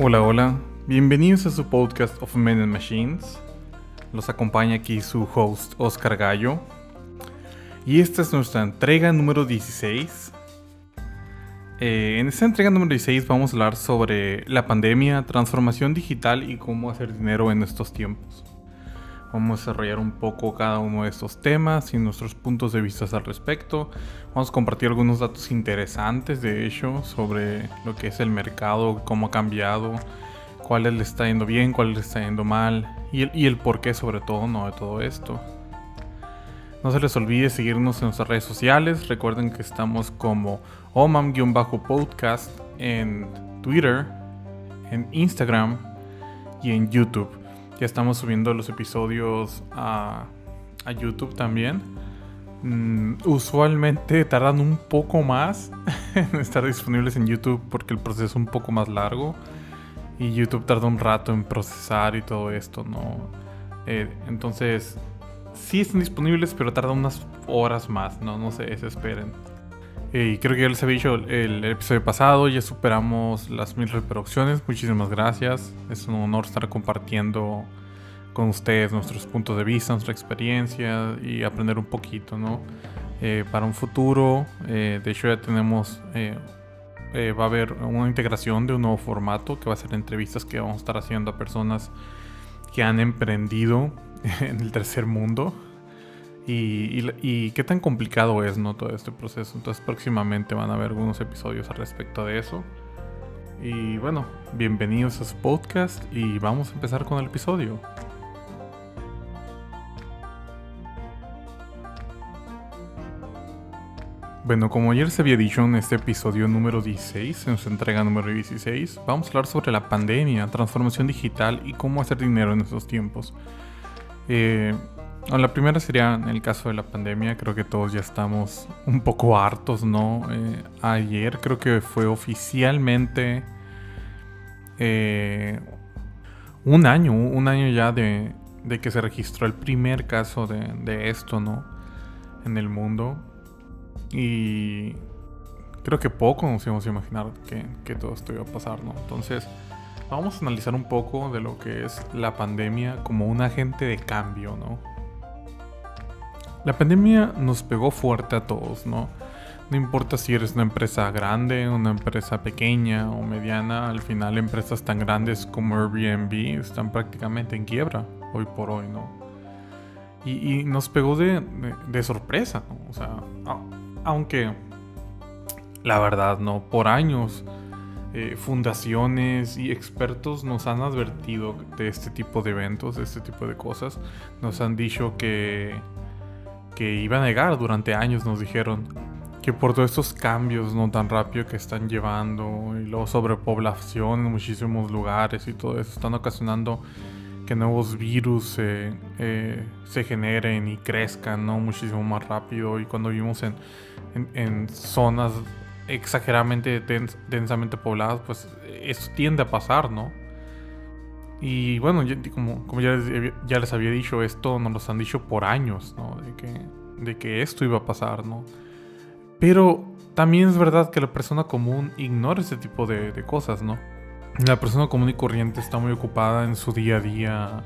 Hola, hola. Bienvenidos a su podcast of Men and Machines. Los acompaña aquí su host Oscar Gallo. Y esta es nuestra entrega número 16. Eh, en esta entrega número 16 vamos a hablar sobre la pandemia, transformación digital y cómo hacer dinero en estos tiempos. Vamos a desarrollar un poco cada uno de estos temas y nuestros puntos de vista al respecto. Vamos a compartir algunos datos interesantes, de hecho, sobre lo que es el mercado, cómo ha cambiado, cuál le está yendo bien, cuál le está yendo mal y el, y por qué sobre todo ¿no? de todo esto. No se les olvide seguirnos en nuestras redes sociales. Recuerden que estamos como omam-podcast en Twitter, en Instagram y en YouTube. Ya estamos subiendo los episodios a, YouTube también. Mm, usualmente tardan un poco más en estar disponibles en YouTube porque el proceso es un poco más largo. Y YouTube tarda un rato en procesar y todo esto, ¿no? Eh, entonces, sí están disponibles, pero tarda unas horas más, ¿no? No se desesperen. Y creo que ya les había dicho el, episodio pasado, ya superamos las mil reproducciones. Muchísimas gracias. Es un honor estar compartiendo con ustedes nuestros puntos de vista, nuestra experiencia y aprender un poquito, ¿no? Eh, para un futuro, eh, de hecho ya tenemos, eh, va a haber una integración de un nuevo formato que va a ser entrevistas que vamos a estar haciendo a personas que han emprendido en el tercer mundo y, qué tan complicado es ¿no? todo este proceso. Entonces próximamente van a haber algunos episodios al respecto de eso. Y bueno, bienvenidos a su podcast y vamos a empezar con el episodio. Bueno, como ayer se había dicho en este episodio número 16, en su entrega número 16, vamos a hablar sobre la pandemia, transformación digital y cómo hacer dinero en estos tiempos. Eh, la primera sería en el caso de la pandemia, creo que todos ya estamos un poco hartos, ¿no? Eh, ayer creo que fue oficialmente eh, un año, un año ya de, que se registró el primer caso de, esto, ¿no? En el mundo. Y creo que poco nos íbamos a imaginar que todo esto iba a pasar, ¿no? Entonces, vamos a analizar un poco de lo que es la pandemia como un agente de cambio, ¿no? La pandemia nos pegó fuerte a todos, ¿no? No importa si eres una empresa grande, una empresa pequeña o mediana, al final empresas tan grandes como Airbnb están prácticamente en quiebra hoy por hoy, ¿no? Y, nos pegó de, sorpresa, ¿no? O sea, aunque la verdad, ¿no? Por años, eh, fundaciones y expertos nos han advertido de este tipo de eventos, de este tipo de cosas. Nos han dicho que que iba a negar durante años, nos dijeron que por todos estos cambios no tan rápido que están llevando y luego sobrepoblación en muchísimos lugares y todo eso están ocasionando que nuevos virus eh, se generen y crezcan ¿no? muchísimo más rápido. Y cuando vivimos en, en, zonas exageradamente densamente pobladas pues eso tiende a pasar no y bueno, como, como ya, les, había dicho, esto nos lo han dicho por años, ¿no? De que, de que esto iba a pasar, ¿no? Pero también es verdad que la persona común ignora ese tipo de, de cosas, ¿no? La persona común y corriente está muy ocupada en su día a día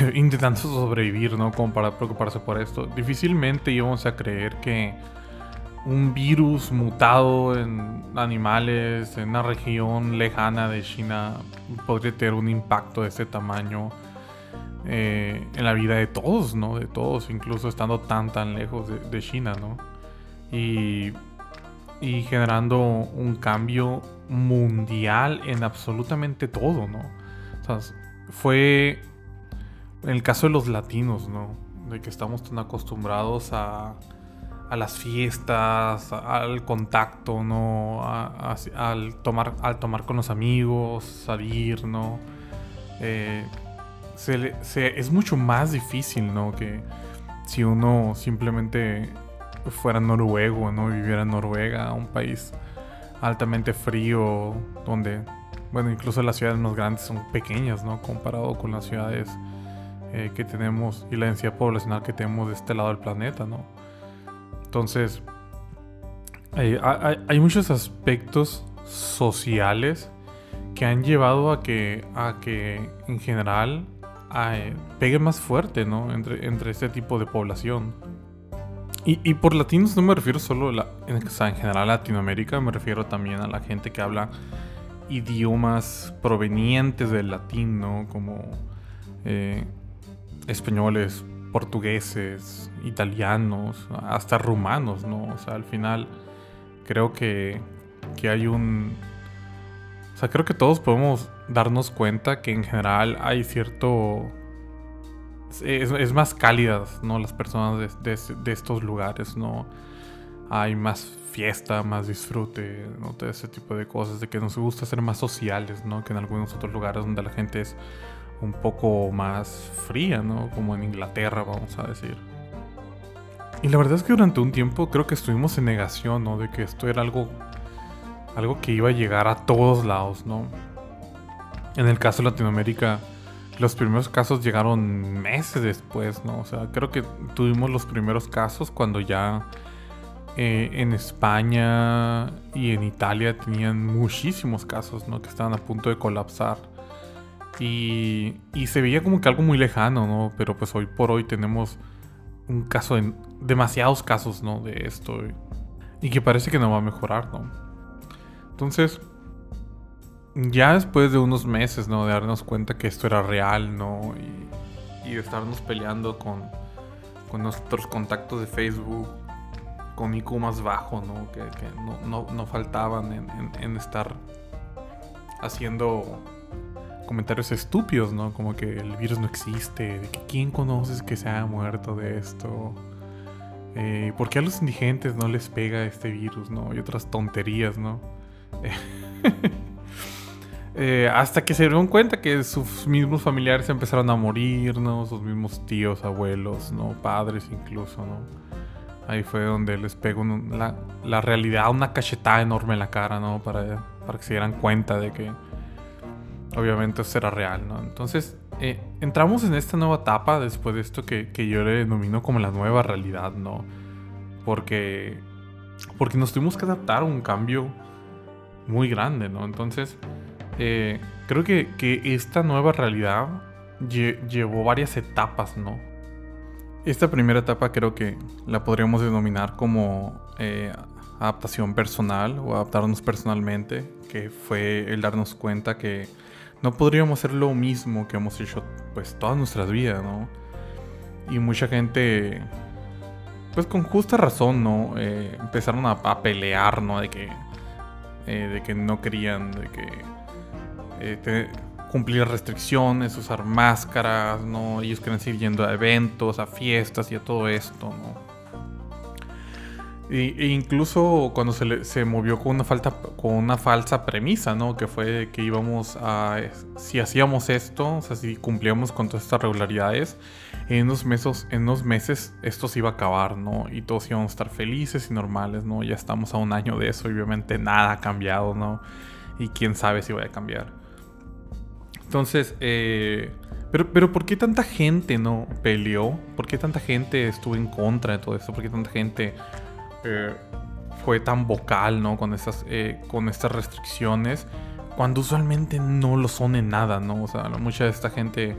intentando sobrevivir, ¿no? Como para preocuparse por esto. Difícilmente íbamos a creer que un virus mutado en animales en una región lejana de China podría tener un impacto de este tamaño eh, en la vida de todos, ¿no? De todos, incluso estando tan, tan lejos de, China, ¿no? Y, y, generando un cambio mundial en absolutamente todo, ¿no? O sea, fue el caso de los latinos, ¿no? De que estamos tan acostumbrados a a las fiestas, al contacto, ¿no? al, tomar, al tomar con los amigos, salir, ¿no? Eh, es mucho más difícil, ¿no? Que si uno simplemente fuera noruego, ¿no? Viviera en Noruega, un país altamente frío, donde, bueno, incluso las ciudades más grandes son pequeñas, ¿no? Comparado con las ciudades eh, que tenemos y la densidad poblacional que tenemos de este lado del planeta, ¿no? Entonces, hay, muchos aspectos sociales que han llevado a que, a que en general pegue más fuerte, ¿no? Entre, entre este tipo de población. Y, por latinos no me refiero solo en, en general a Latinoamérica, me refiero también a la gente que habla idiomas provenientes del latín, ¿no? Como eh, españoles, portugueses, italianos, hasta rumanos, ¿no? O sea, al final creo que, que hay un... O sea, creo que todos podemos darnos cuenta que en general hay cierto... Es, más cálidas, ¿no? Las personas de, de, estos lugares, ¿no? Hay más fiesta, más disfrute, ¿no? Todo ese tipo de cosas, de que nos gusta ser más sociales, ¿no? Que en algunos otros lugares donde la gente es un poco más fría, ¿no? Como en Inglaterra, vamos a decir. Y la verdad es que durante un tiempo creo que estuvimos en negación, ¿no? De que esto era algo, algo que iba a llegar a todos lados, ¿no? En el caso de Latinoamérica, los primeros casos llegaron meses después, ¿no? O sea, creo que tuvimos los primeros casos cuando ya eh, en España y en Italia tenían muchísimos casos, ¿no? Que estaban a punto de colapsar. Y, y se veía como que algo muy lejano, ¿no? Pero pues hoy por hoy tenemos un caso, en demasiados casos, ¿no? De esto. Y, que parece que no va a mejorar, ¿no? Entonces, ya después de unos meses, ¿no? De darnos cuenta que esto era real, ¿no? Y, de estarnos peleando con, con nuestros contactos de Facebook, con IQ más bajo, ¿no? Que, no, no, no, faltaban en estar haciendo comentarios estúpidos, ¿no? Como que el virus no existe, de que quién conoces que se haya muerto de esto. Eh, ¿Por qué a los indigentes no les pega este virus, no? Y otras tonterías, ¿no? Eh, hasta que se dieron cuenta que sus mismos familiares empezaron a morir, ¿no? Sus mismos tíos, abuelos, ¿no? Padres incluso, ¿no? Ahí fue donde les pegó la, la, realidad, una cachetada enorme en la cara, ¿no? Para, para que se dieran cuenta de que obviamente será real, ¿no? Entonces, eh, entramos en esta nueva etapa después de esto que, yo le denomino como la nueva realidad, ¿no? Porque, porque nos tuvimos que adaptar a un cambio muy grande, ¿no? Entonces, eh, creo que, esta nueva realidad llevó varias etapas, ¿no? Esta primera etapa creo que la podríamos denominar como eh, adaptación personal o adaptarnos personalmente, que fue el darnos cuenta que no podríamos hacer lo mismo que hemos hecho pues todas nuestras vidas, ¿no? Y mucha gente, pues con justa razón, ¿no? Eh, empezaron a, pelear, ¿no? De que, eh, de que no querían, de que eh, cumplir restricciones, usar máscaras, ¿no? Ellos querían seguir yendo a eventos, a fiestas y a todo esto, ¿no? E incluso cuando se, se movió con una, falta, con una falsa premisa, ¿no? Que fue que íbamos a... Si hacíamos esto, o sea, si cumplíamos con todas estas regularidades, en unos, meses, en unos meses esto se iba a acabar, ¿no? Y todos íbamos a estar felices y normales, ¿no? Ya estamos a un año de eso y obviamente nada ha cambiado, ¿no? Y quién sabe si va a cambiar. Entonces, eh, pero, pero ¿por qué tanta gente no peleó? ¿Por qué tanta gente estuvo en contra de todo esto? ¿Por qué tanta gente eh, fue tan vocal, ¿no? Con estas, eh, con estas restricciones, cuando usualmente no lo son en nada, ¿no? O sea, mucha de esta gente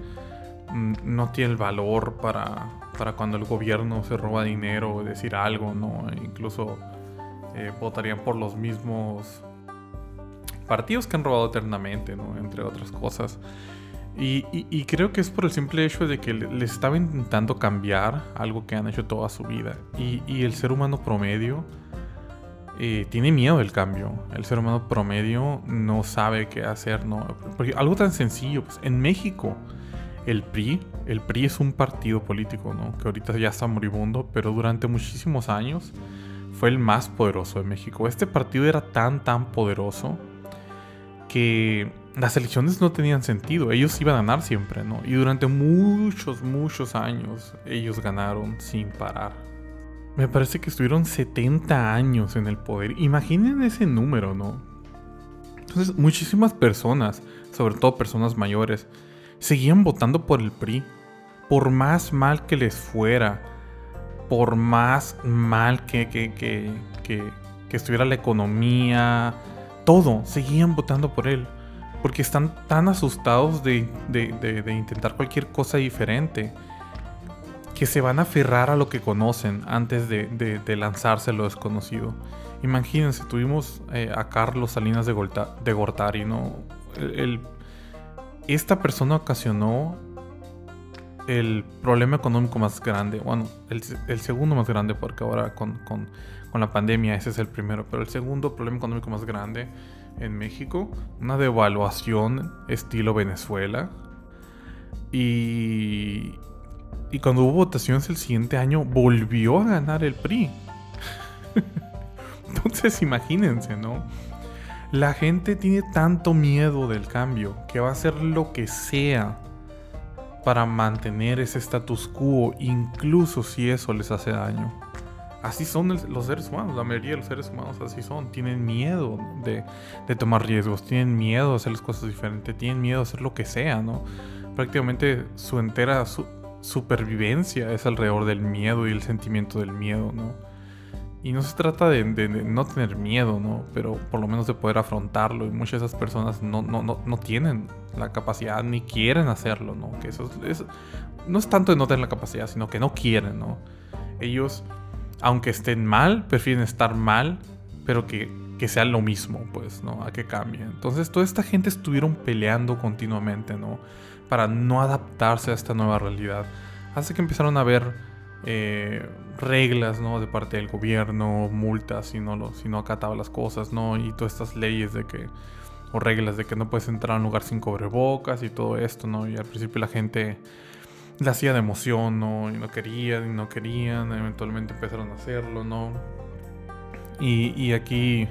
mm, no tiene el valor para, para cuando el gobierno se roba dinero o decir algo, ¿no? E incluso eh, votarían por los mismos partidos que han robado eternamente, ¿no? Entre otras cosas. Y, creo que es por el simple hecho de que les estaba intentando cambiar algo que han hecho toda su vida. Y, el ser humano promedio eh, tiene miedo del cambio. El ser humano promedio no sabe qué hacer, ¿no? Porque algo tan sencillo, pues en México, el PRI, el PRI es un partido político, ¿no? Que ahorita ya está moribundo, pero durante muchísimos años fue el más poderoso de México. Este partido era tan, tan poderoso que las elecciones no tenían sentido, ellos iban a ganar siempre, ¿no? Y durante muchos, muchos años ellos ganaron sin parar. Me parece que estuvieron 70 años en el poder. Imaginen ese número, ¿no? Entonces, muchísimas personas, sobre todo personas mayores, seguían votando por el PRI. Por más mal que les fuera, por más mal que, que, que, que, que estuviera la economía, todo, seguían votando por él porque están tan asustados de, intentar cualquier cosa diferente que se van a aferrar a lo que conocen antes de, lanzarse a lo desconocido. Imagínense, tuvimos eh, a Carlos Salinas de, Gortari, ¿no? esta persona ocasionó el problema económico más grande, bueno, el, segundo más grande, porque ahora con, con, la pandemia ese es el primero, pero el segundo problema económico más grande en México, una devaluación estilo Venezuela. Y, y cuando hubo votaciones el siguiente año, volvió a ganar el PRI. Entonces imagínense, ¿no? La gente tiene tanto miedo del cambio que va a hacer lo que sea para mantener ese status quo, incluso si eso les hace daño. Así son los seres humanos, la mayoría de los seres humanos así son. Tienen miedo de, tomar riesgos, tienen miedo de hacer las cosas diferentes, tienen miedo de hacer lo que sea, ¿no? Prácticamente su entera supervivencia es alrededor del miedo y el sentimiento del miedo, ¿no? Y no se trata de, no tener miedo, ¿no? Pero por lo menos de poder afrontarlo. Y muchas de esas personas no, no, no, no tienen la capacidad ni quieren hacerlo, ¿no? Que eso es, no es tanto de no tener la capacidad, sino que no quieren, ¿no? Ellos, aunque estén mal, prefieren estar mal, pero que, que sea lo mismo, pues, ¿no? A que cambie. Entonces, toda esta gente estuvieron peleando continuamente, ¿no? Para no adaptarse a esta nueva realidad. Hace que empezaron a ver eh, reglas, ¿no? De parte del gobierno, multas si no, lo, si no acataba las cosas, ¿no? Y todas estas leyes de que, o reglas de que no puedes entrar a un lugar sin cobrebocas y todo esto, ¿no? Y al principio la gente la hacía de emoción, ¿no? Y no querían, y no querían, eventualmente empezaron a hacerlo, ¿no? Y, aquí,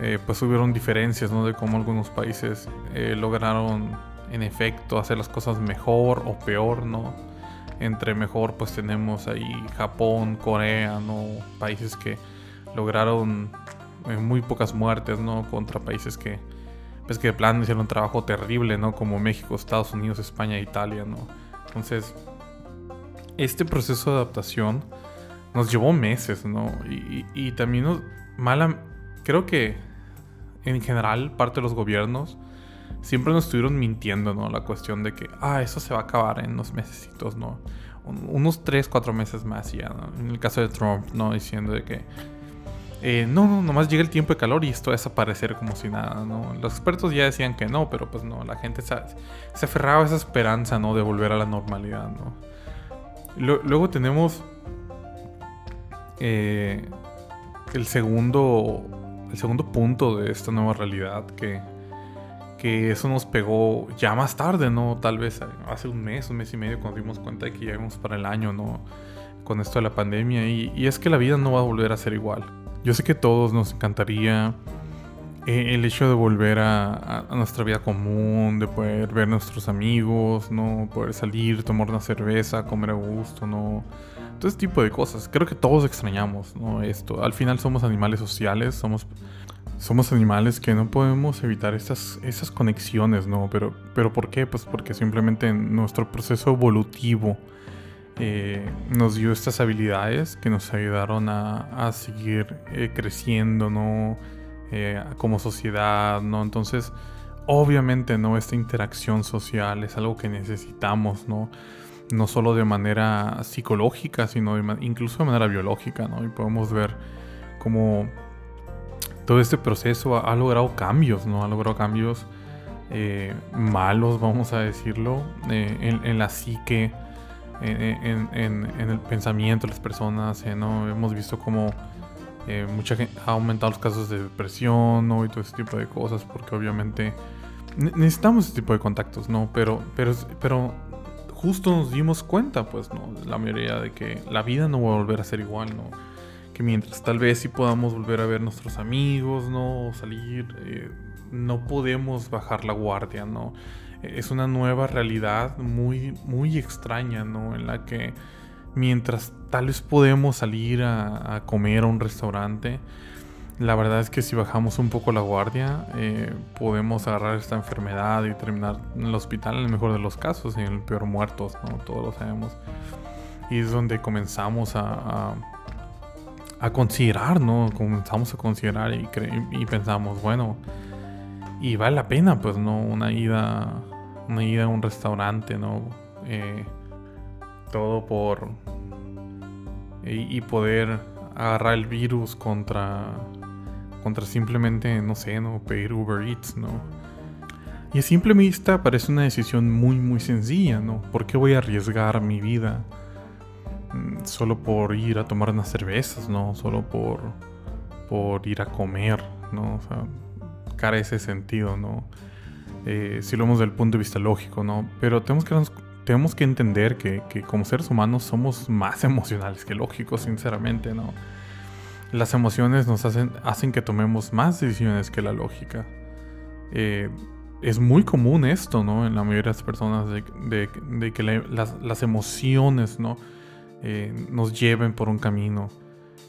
eh, pues hubieron diferencias, ¿no? De cómo algunos países eh, lograron, en efecto, hacer las cosas mejor o peor, ¿no? entre mejor pues tenemos ahí Japón, Corea, ¿no? Países que lograron eh, muy pocas muertes, ¿no? Contra países que pues que de plan hicieron un trabajo terrible, ¿no? Como México, Estados Unidos, España, Italia, ¿no? Entonces, este proceso de adaptación nos llevó meses, ¿no? Y, también nos, mala, creo que en general parte de los gobiernos siempre nos estuvieron mintiendo, ¿no? La cuestión de que, ah, eso se va a acabar en unos meses, ¿no? unos 3, 4 meses más ya, ¿no? En el caso de Trump, ¿no? Diciendo de que, eh, no, no, nomás llega el tiempo de calor y esto va a desaparecer como si nada, ¿no? Los expertos ya decían que no, pero pues no, la gente se, aferraba a esa esperanza, ¿no? De volver a la normalidad, ¿no? luego tenemos eh, el segundo el segundo punto de esta nueva realidad que que eso nos pegó ya más tarde, ¿no? Tal vez hace un mes, un mes y medio, cuando dimos cuenta de que ya íbamos para el año, ¿no? Con esto de la pandemia. Y, es que la vida no va a volver a ser igual. Yo sé que a todos nos encantaría eh, el hecho de volver a, nuestra vida común, de poder ver a nuestros amigos, ¿no? Poder salir, tomar una cerveza, comer a gusto, ¿no? Todo ese tipo de cosas. Creo que todos extrañamos, ¿no? Esto. Al final somos animales sociales, somos somos animales que no podemos evitar esas, esas conexiones, ¿no? Pero, pero ¿por qué? Pues porque simplemente nuestro proceso evolutivo eh, nos dio estas habilidades que nos ayudaron a, seguir eh, creciendo, ¿no? Eh, como sociedad, ¿no? Entonces, obviamente, ¿no? Esta interacción social es algo que necesitamos, ¿no? No solo de manera psicológica, sino incluso de manera biológica, ¿no? Y podemos ver cómo todo este proceso ha, logrado cambios, ¿no? Ha logrado cambios malos, vamos a decirlo, en, la psique, en, el pensamiento de las personas, eh, ¿no? Hemos visto cómo mucha gente ha aumentado los casos de depresión, ¿no? Y todo ese tipo de cosas, porque obviamente necesitamos ese tipo de contactos, ¿no? Pero, pero, pero justo nos dimos cuenta, pues, ¿no? La mayoría de que la vida no va a volver a ser igual, ¿no? que mientras tal vez sí podamos volver a ver nuestros amigos, ¿no? salir, eh, no podemos bajar la guardia, ¿no? Es una nueva realidad muy, muy extraña, ¿no? En la que mientras tal vez podemos salir a, comer a un restaurante, la verdad es que si bajamos un poco la guardia, eh, podemos agarrar esta enfermedad y terminar en el hospital en el mejor de los casos y en el peor muertos, ¿no? Todos lo sabemos. Y es donde comenzamos a a considerar, ¿no? Comenzamos a considerar y, y pensamos, bueno, Y vale la pena, pues, ¿no? Una ida, una ida a un restaurante, ¿no? Eh, todo por... Y, poder agarrar el virus contra... Contra simplemente, no sé, ¿no? Pedir Uber Eats, ¿no? Y a simple vista parece una decisión muy, muy sencilla, ¿no? ¿Por qué voy a arriesgar mi vida? Mm, solo por ir a tomar unas cervezas, ¿no? Solo por, por ir a comer, ¿no? O sea, carece ese sentido, ¿no? Eh, si lo vemos desde el punto de vista lógico, ¿no? Pero tenemos que, tenemos que entender que, que, como seres humanos somos más emocionales que lógicos, sinceramente, ¿no? Las emociones nos hacen, hacen que tomemos más decisiones que la lógica. Eh, es muy común esto, ¿no? En la mayoría de las personas, de, que las, las, emociones, ¿no? Eh, nos lleven por un camino.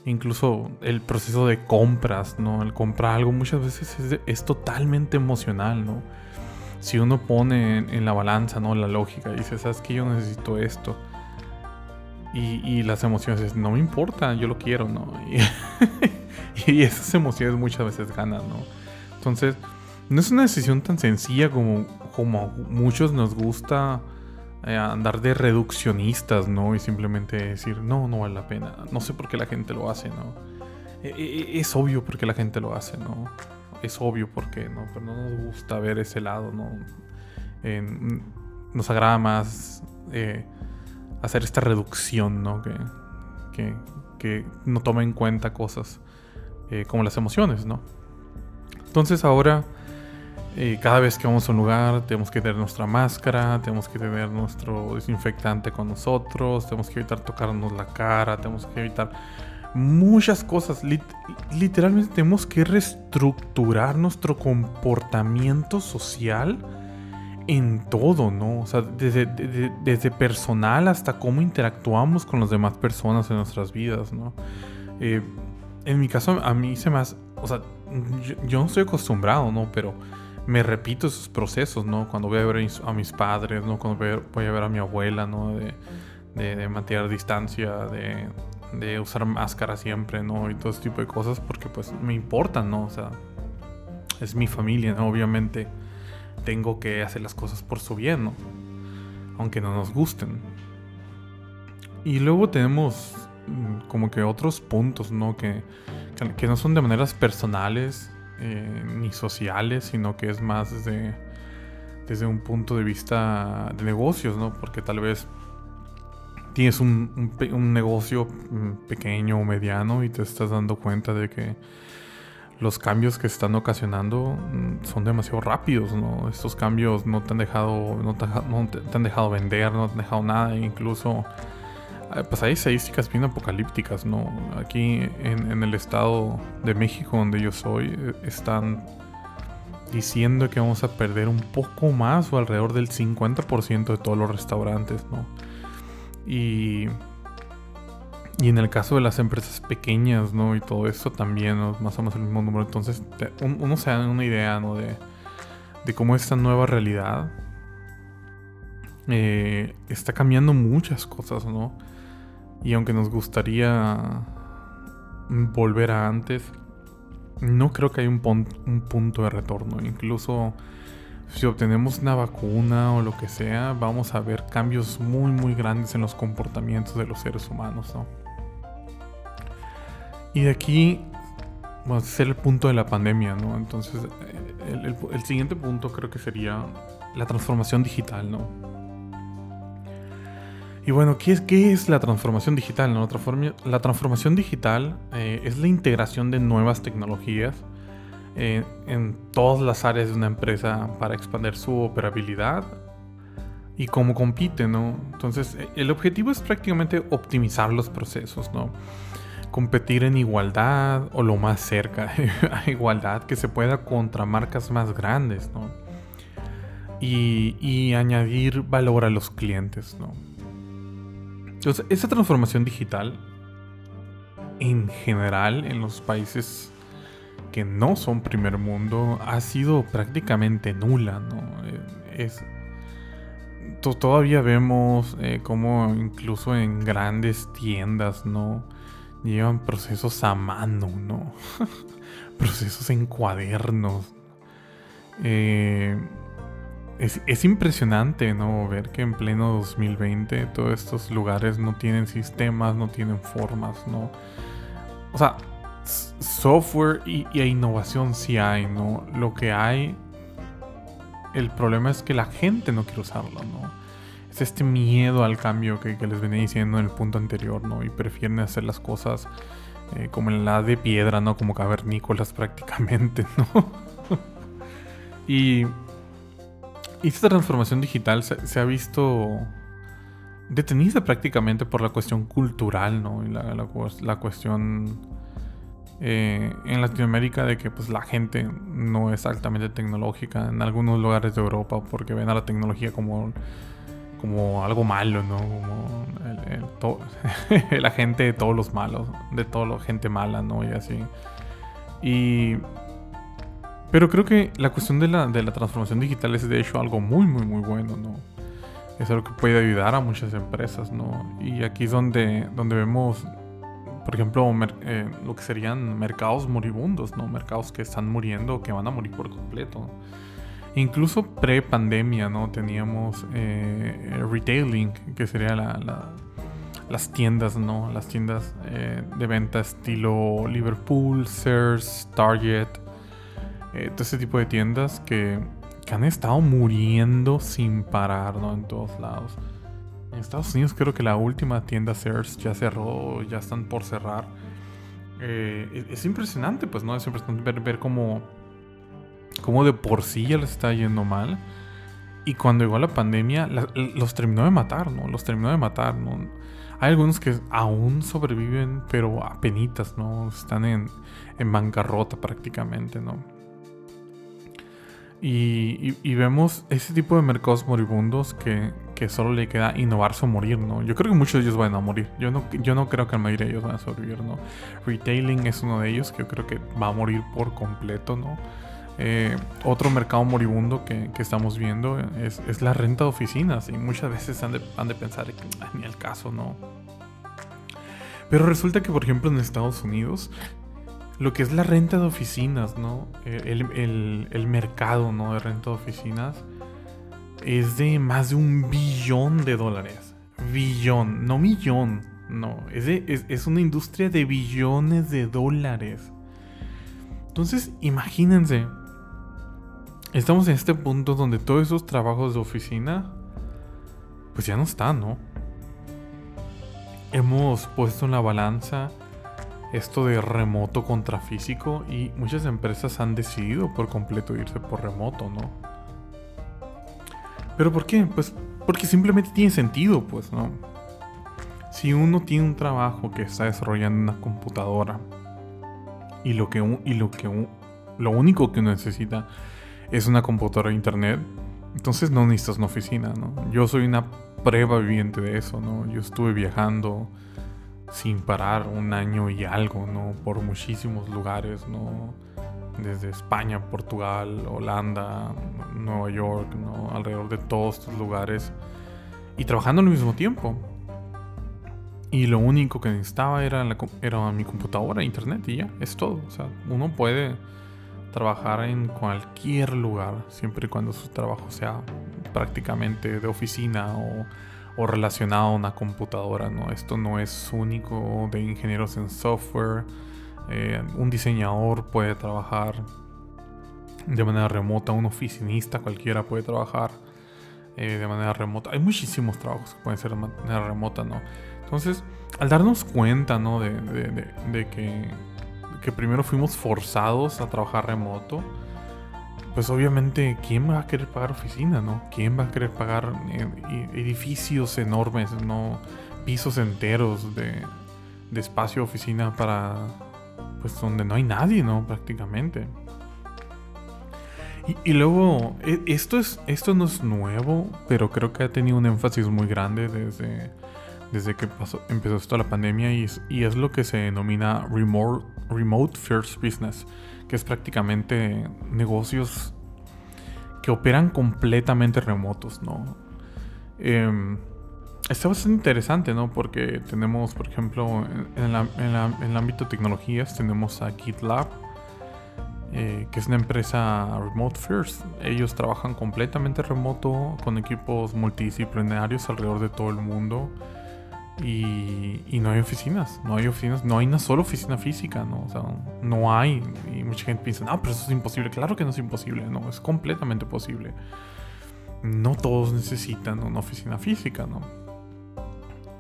Incluso el proceso de compras, ¿no? El comprar algo muchas veces es, totalmente emocional, ¿no? Si uno pone en, la balanza, ¿no? La lógica y dice, ¿sabes qué? Yo necesito esto. Y, y, las emociones, no me importa, yo lo quiero, ¿no? Y, y, esas emociones muchas veces ganan, ¿no? Entonces, no es una decisión tan sencilla como, como muchos nos gusta eh, andar de reduccionistas, ¿no? Y simplemente decir, no, no vale la pena. No sé por qué la gente lo hace, ¿no? E, e, e, es obvio por qué la gente lo hace, ¿no? Es obvio por qué, ¿no? Pero no nos gusta ver ese lado, ¿no? nos agrada más eh, hacer esta reducción, ¿no? Que, que, que no tome en cuenta cosas eh, como las emociones, ¿no? Entonces ahora cada vez que vamos a un lugar tenemos que tener nuestra máscara, tenemos que tener nuestro desinfectante con nosotros, tenemos que evitar tocarnos la cara, tenemos que evitar muchas cosas. literalmente tenemos que reestructurar nuestro comportamiento social en todo, ¿no? O sea, desde, desde, personal hasta cómo interactuamos con las demás personas en nuestras vidas, ¿no? Eh, en mi caso, a mí se me hace, o sea, yo, yo no estoy acostumbrado, ¿no? Pero me repito esos procesos, ¿no? Cuando voy a ver a mis padres, ¿no? Cuando voy a ver a mi abuela, ¿no? De, de, mantener distancia, de, de, usar máscara siempre, ¿no? Y todo ese tipo de cosas porque pues me importan, ¿no? O sea, es mi familia, ¿no? Obviamente tengo que hacer las cosas por su bien, ¿no? Aunque no nos gusten. Y luego tenemos mm, como que otros puntos, ¿no? Que, que no son de maneras personales, eh, ni sociales, sino que es más desde, desde un punto de vista de negocios, ¿no? Porque tal vez tienes un, un, negocio mm, pequeño o mediano y te estás dando cuenta de que los cambios que están ocasionando mm, son demasiado rápidos, ¿no? Estos cambios no te han dejado, no te, han dejado vender, no te han dejado nada, incluso pues hay estadísticas bien apocalípticas, ¿no? Aquí en, el estado de México, donde yo soy, eh, están diciendo que vamos a perder un poco más o alrededor del 50% de todos los restaurantes, ¿no? Y, y en el caso de las empresas pequeñas, ¿no? Y todo eso también, más o menos el mismo número. Entonces, uno se da una idea, ¿no? De, de cómo esta nueva realidad eh, está cambiando muchas cosas, ¿no? Y aunque nos gustaría volver a antes, no creo que haya un, un punto de retorno. Incluso si obtenemos una vacuna o lo que sea, vamos a ver cambios muy muy grandes en los comportamientos de los seres humanos, ¿no? Y de aquí a ser el punto de la pandemia, ¿no? Entonces, el, el siguiente punto creo que sería la transformación digital, ¿no? Y bueno, ¿qué es, qué es la transformación digital? La, transformación digital eh, es la integración de nuevas tecnologías eh, en todas las áreas de una empresa para expandir su operabilidad y cómo compite, ¿no? Entonces, eh, el objetivo es prácticamente optimizar los procesos, ¿no? Competir en igualdad o lo más cerca a igualdad que se pueda contra marcas más grandes, ¿no? Y, y añadir valor a los clientes, ¿no? Entonces, esa transformación digital, en general, en los países que no son primer mundo, ha sido prácticamente nula, ¿no? Eh, es, todavía vemos eh, como incluso en grandes tiendas, ¿no? Llevan procesos a mano, ¿no? procesos en cuadernos. Eh, es, impresionante, ¿no? Ver que en pleno 2020 todos estos lugares no tienen sistemas, no tienen formas, ¿no? O sea, software y, innovación sí hay, ¿no? Lo que hay, el problema es que la gente no quiere usarlo, ¿no? Es este miedo al cambio que, les venía diciendo en el punto anterior, ¿no? Y prefieren hacer las cosas eh, como en la de piedra, ¿no? Como cavernícolas prácticamente, ¿no? y esta transformación digital se, ha visto detenida prácticamente por la cuestión cultural, ¿no? Y la, la, cuestión eh, en Latinoamérica de que pues la gente no es altamente tecnológica en algunos lugares de Europa porque ven a la tecnología como, como algo malo, ¿no? Como la gente de todos los malos, de toda la gente mala, ¿no? Y así. Y pero creo que la cuestión de la, de la transformación digital es de hecho algo muy, muy, muy bueno, ¿no? Es algo que puede ayudar a muchas empresas, ¿no? Y aquí es donde, donde vemos, por ejemplo, eh, lo que serían mercados moribundos, ¿no? Mercados que están muriendo, que van a morir por completo. Incluso pre-pandemia, ¿no? Teníamos eh, retailing, que sería la, las tiendas, ¿no? Las tiendas eh, de venta estilo Liverpool, Sears, Target, eh, todo ese tipo de tiendas que, han estado muriendo sin parar, ¿no? En todos lados. En Estados Unidos creo que la última tienda Sears ya cerró, ya están por cerrar. Eh, es, impresionante, pues, ¿no? Es impresionante ver, ver cómo, cómo de por sí ya les está yendo mal. Y cuando llegó la pandemia, los terminó de matar, ¿no? Los terminó de matar, ¿no? Hay algunos que aún sobreviven, pero a penitas, ¿no? Están en, en bancarrota prácticamente, ¿no? Y, vemos ese tipo de mercados moribundos que, solo le queda innovarse o morir, ¿no? Yo creo que muchos de ellos van a morir. Yo no, yo no creo que la mayoría de ellos van a sobrevivir, ¿no? Retailing es uno de ellos que yo creo que va a morir por completo, ¿no? Eh, otro mercado moribundo que, estamos viendo es, la renta de oficinas y muchas veces han de, han de pensar que ni el caso, ¿no? Pero resulta que, por ejemplo, en Estados Unidos lo que es la renta de oficinas, ¿no? El, mercado, ¿no? De renta de oficinas es de más de un billón de dólares. Billón, no millón, no. Es, es, una industria de billones de dólares. Entonces, imagínense. Estamos en este punto donde todos esos trabajos de oficina, pues ya no están, ¿no? Hemos puesto en la balanza esto de remoto contra físico y muchas empresas han decidido por completo irse por remoto, ¿no? ¿Pero por qué? Pues porque simplemente tiene sentido, pues, ¿no? Si uno tiene un trabajo que está desarrollando una computadora y lo que, y lo, que lo único que uno necesita es una computadora de internet, entonces no necesitas una oficina, ¿no? Yo soy una prueba viviente de eso, ¿no? Yo estuve viajando sin parar un año y algo, ¿no? Por muchísimos lugares, ¿no? Desde España, Portugal, Holanda, Nueva York, ¿no? Alrededor de todos estos lugares. Y trabajando al mismo tiempo. Y lo único que necesitaba era, era mi computadora, internet y ya, es todo. O sea, uno puede trabajar en cualquier lugar, siempre y cuando su trabajo sea prácticamente de oficina o o relacionado a una computadora, ¿no? Esto no es único de ingenieros en software. Eh, un diseñador puede trabajar de manera remota, un oficinista cualquiera puede trabajar eh, de manera remota. Hay muchísimos trabajos que pueden ser de manera remota, ¿no? Entonces, al darnos cuenta, ¿no? De, que primero fuimos forzados a trabajar remoto, pues obviamente, ¿quién va a querer pagar oficina, no? ¿Quién va a querer pagar eh, edificios enormes, no? Pisos enteros de, de espacio oficina para, pues donde no hay nadie, ¿no? Prácticamente. Y, luego, e, esto, es, esto no es nuevo, pero creo que ha tenido un énfasis muy grande desde, desde que pasó, empezó esto la pandemia y es, y es lo que se denomina remote, remote First Business que es prácticamente negocios que operan completamente remotos, ¿no? Eh, está bastante interesante, ¿no? Porque tenemos, por ejemplo, en, el ámbito de tecnologías, tenemos a GitLab, eh, que es una empresa Remote First. Ellos trabajan completamente remoto con equipos multidisciplinarios alrededor de todo el mundo. Y, y, no hay oficinas, no hay oficinas, no hay una sola oficina física, ¿no? O sea, no hay. Y mucha gente piensa, no, pero eso es imposible. Claro que no es imposible, no, es completamente posible. No todos necesitan una oficina física, ¿no?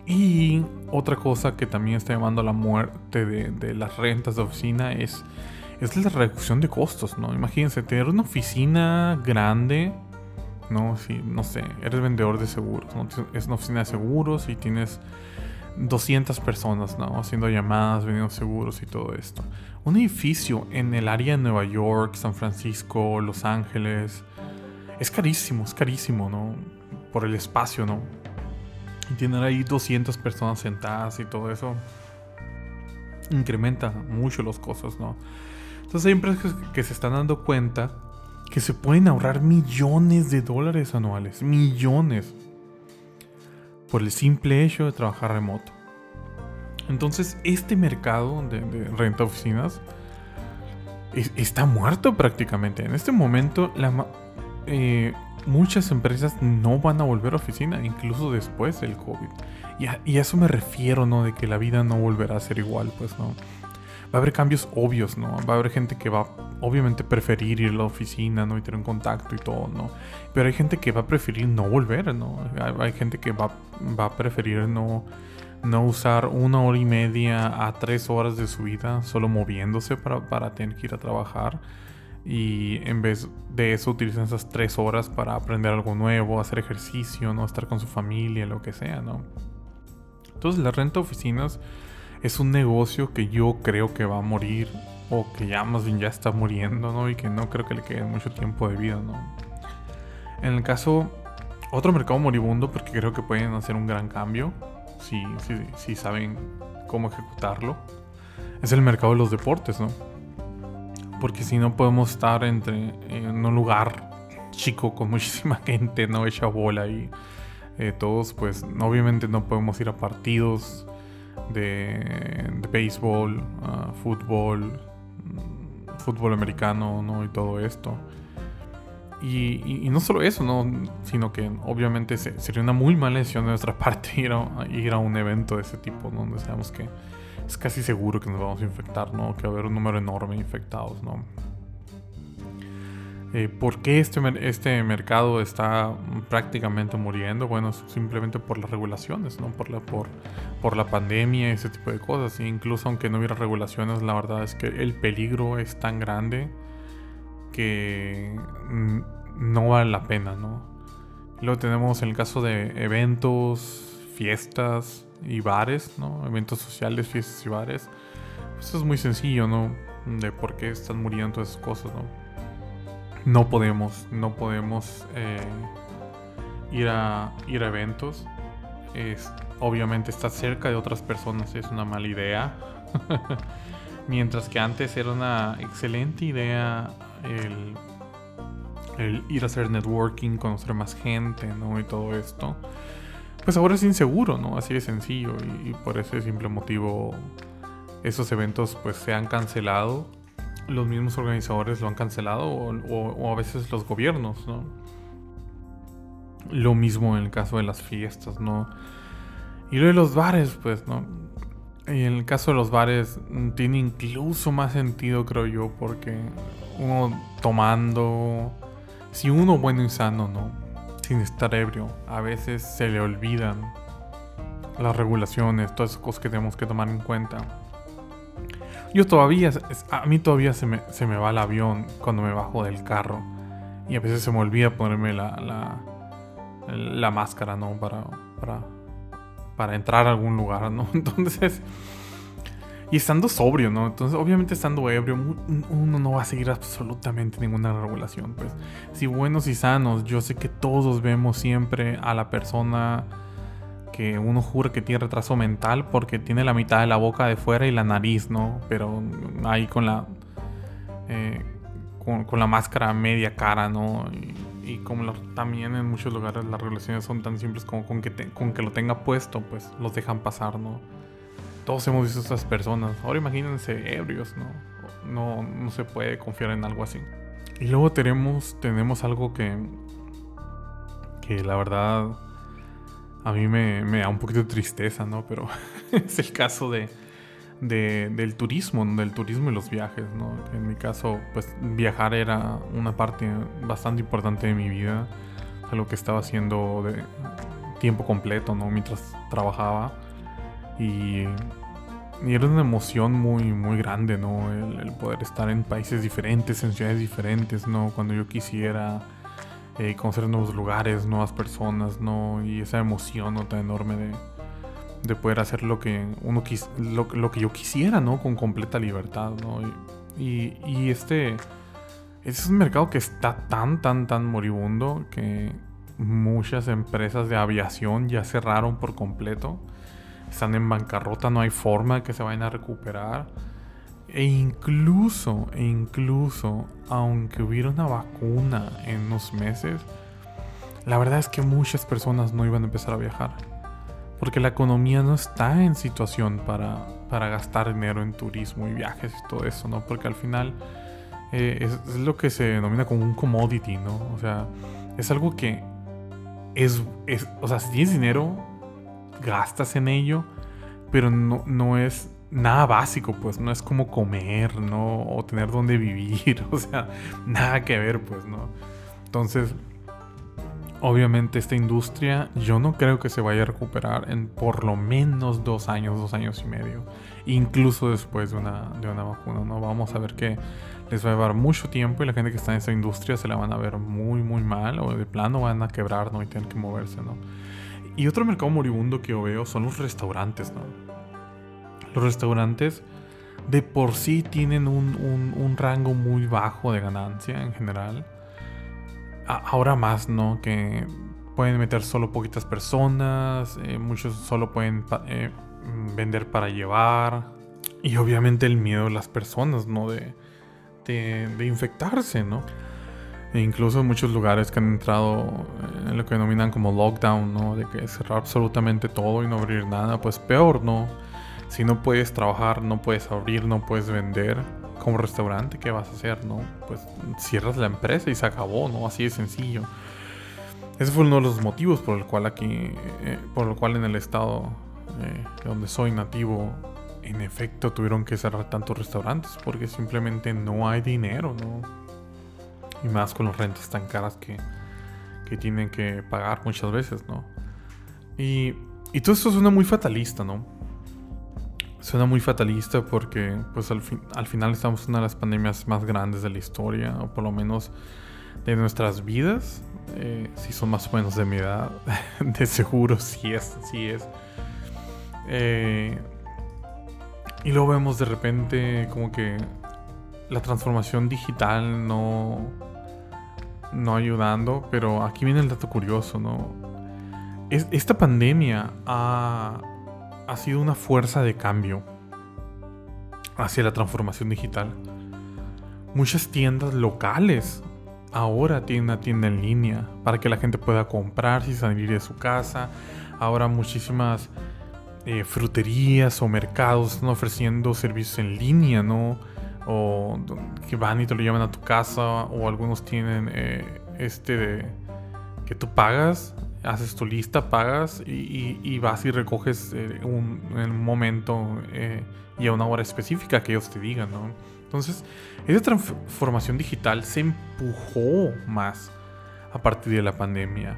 Y otra cosa que también está llamando a la muerte de, de las rentas de oficina es es la reducción de costos, ¿no? Imagínense, tener una oficina grande, ¿no? Si, no sé, eres vendedor de seguros, ¿no? Es una oficina de seguros y tienes 200 personas, ¿no? Haciendo llamadas, vendiendo seguros y todo esto. Un edificio en el área de Nueva York, San Francisco, Los Ángeles, es carísimo, es carísimo, ¿no? Por el espacio, ¿no? Y tener ahí 200 personas sentadas y todo eso incrementa mucho los costos, ¿no? Entonces hay empresas que se están dando cuenta que se pueden ahorrar millones de dólares anuales, millones, por el simple hecho de trabajar remoto. Entonces este mercado de, renta oficinas está muerto prácticamente. En este momento eh, muchas empresas no van a volver a oficina, incluso después del COVID. Y a, eso me refiero, ¿no? De que la vida no volverá a ser igual, pues, ¿no? Va a haber cambios obvios, ¿no? Va a haber gente que va obviamente preferir ir a la oficina, ¿no? Y tener un contacto y todo, ¿no? Pero hay gente que va a preferir no volver, ¿no? Hay, gente que va, va a preferir no, no usar una hora y media a tres horas de su vida solo moviéndose para, para tener que ir a trabajar. Y en vez de eso utilizan esas tres horas para aprender algo nuevo, hacer ejercicio, ¿no? Estar con su familia, lo que sea, ¿no? Entonces la renta de oficinas es un negocio que yo creo que va a morir o que ya más bien ya está muriendo, ¿no? Y que no creo que le quede mucho tiempo de vida, ¿no? En el caso, otro mercado moribundo, porque creo que pueden hacer un gran cambio, si, si, saben cómo ejecutarlo, es el mercado de los deportes, ¿no? Porque si no podemos estar entre, en un lugar chico con muchísima gente, ¿no? Hecha bola y eh, todos, pues obviamente no podemos ir a partidos de, béisbol, uh, fútbol, mm, fútbol americano, ¿no? Y todo esto. Y, no solo eso, ¿no? Sino que obviamente sería una muy mala decisión de nuestra parte ir a, ir a un evento de ese tipo, donde sabemos que es casi seguro que nos vamos a infectar, ¿no? Que va a haber un número enorme de infectados, ¿no? Eh, ¿Por qué este, este mercado está prácticamente muriendo? Bueno, simplemente por las regulaciones, ¿no? Por la, por, por la pandemia y ese tipo de cosas. E incluso aunque no hubiera regulaciones, la verdad es que el peligro es tan grande que no vale la pena, ¿no? Luego tenemos el caso de eventos, fiestas y bares, ¿no? Eventos sociales, fiestas y bares. Pues es muy sencillo, ¿no? De por qué están muriendo todas esas cosas, ¿no? No podemos, no podemos eh, ir, a, ir a eventos. Es, obviamente estar cerca de otras personas es una mala idea. Mientras que antes era una excelente idea el, ir a hacer networking, conocer más gente, ¿no? Y todo esto. Pues ahora es inseguro, ¿no? Así de sencillo. Y, y por ese simple motivo esos eventos pues se han cancelado los mismos organizadores lo han cancelado o, a veces los gobiernos, ¿no? Lo mismo en el caso de las fiestas, ¿no? Y lo de los bares, pues, ¿no? Y en el caso de los bares mm, tiene incluso más sentido, creo yo, porque uno tomando, si uno bueno y sano, ¿no? Sin estar ebrio, a veces se le olvidan las regulaciones, todas esas cosas que tenemos que tomar en cuenta. Yo todavía, a mí todavía se me, se me va el avión cuando me bajo del carro. Y a veces se me olvida ponerme la, la, la máscara, ¿no? Para, para, para entrar a algún lugar, ¿no? Entonces... Y estando sobrio, ¿no? Entonces, obviamente estando ebrio, uno no va a seguir absolutamente ninguna regulación. Pues, si buenos y sanos, yo sé que todos vemos siempre a la persona que uno jura que tiene retraso mental porque tiene la mitad de la boca de fuera y la nariz, ¿no? Pero ahí con la eh, con, la máscara media cara, ¿no? Y, como también en muchos lugares las relaciones son tan simples como con que, con que lo tenga puesto, pues los dejan pasar, ¿no? Todos hemos visto a estas personas. Ahora imagínense ebrios, ¿no? no, no se puede confiar en algo así. Y luego tenemos, tenemos algo que, que la verdad a mí me, da un poquito de tristeza, ¿no? Pero es el caso de, de, del turismo, del turismo y los viajes, ¿no? En mi caso, pues viajar era una parte bastante importante de mi vida, algo que estaba haciendo de tiempo completo, ¿no? Mientras trabajaba. Y, era una emoción muy, muy grande, ¿no? El, poder estar en países diferentes, en ciudades diferentes, ¿no? Cuando yo quisiera eh, conocer nuevos lugares, nuevas personas, ¿no? Y esa emoción, ¿no? Tan enorme de de poder hacer lo que uno quis, lo, que yo quisiera, ¿no? Con completa libertad, ¿no? Y, y, este, este es un mercado que está tan, tan, tan moribundo que muchas empresas de aviación ya cerraron por completo. Están en bancarrota, no hay forma que se vayan a recuperar. E incluso, e incluso, aunque hubiera una vacuna en unos meses, la verdad es que muchas personas no iban a empezar a viajar. Porque la economía no está en situación para, para gastar dinero en turismo y viajes y todo eso, ¿no? Porque al final eh, es, lo que se denomina como un commodity, ¿no? O sea, es algo que es, es o sea, si tienes dinero, gastas en ello, pero no, no es nada básico, pues no es como comer, ¿no? O tener donde vivir, o sea, nada que ver, pues, ¿no? Entonces, Obviamente esta industria yo no creo que se vaya a recuperar en por lo menos dos años, dos años y medio. Incluso después de una, de una vacuna. ¿no? Vamos a ver que les va a llevar mucho tiempo y la gente que está en esa industria se la van a ver muy muy mal o de plano van a quebrar ¿no? y tener que moverse. ¿no? Y otro mercado moribundo que yo veo son los restaurantes. ¿no? Los restaurantes de por sí tienen un, un, rango muy bajo de ganancia en general ahora más, ¿no? Que pueden meter solo poquitas personas, eh, muchos solo pueden eh, vender para llevar. Y obviamente el miedo de las personas, ¿no? De, de, infectarse, ¿no? E incluso en muchos lugares que han entrado en lo que denominan como lockdown, ¿no? De que cerrar absolutamente todo y no abrir nada, pues peor, ¿no? Si no puedes trabajar, no puedes abrir, no puedes vender como restaurante, ¿qué vas a hacer, no? Pues cierras la empresa y se acabó, ¿no? Así de sencillo. Ese fue uno de los motivos por el cual aquí, eh, por el cual en el estado eh, donde soy nativo, en efecto tuvieron que cerrar tantos restaurantes porque simplemente no hay dinero, ¿no? Y más con las rentas tan caras que, que tienen que pagar muchas veces, ¿no? Y, y todo esto suena muy fatalista, ¿no? Suena muy fatalista porque pues al, al final estamos en una de las pandemias más grandes de la historia, o por lo menos de nuestras vidas. Eh, si son más o menos de mi edad, de seguro sí es, sí es. Eh, y luego vemos de repente como que la transformación digital no, no ayudando, pero aquí viene el dato curioso, ¿no? Es, esta pandemia ha, ha sido una fuerza de cambio hacia la transformación digital. Muchas tiendas locales ahora tienen una tienda en línea para que la gente pueda comprar sin salir de su casa. Ahora muchísimas eh, fruterías o mercados están ofreciendo servicios en línea, ¿no? O que van y te lo llevan a tu casa. O algunos tienen eh, este de que tú pagas haces tu lista, pagas y, vas y recoges eh, un, en un momento eh, y a una hora específica que ellos te digan, ¿no? Entonces, esa transformación digital se empujó más a partir de la pandemia,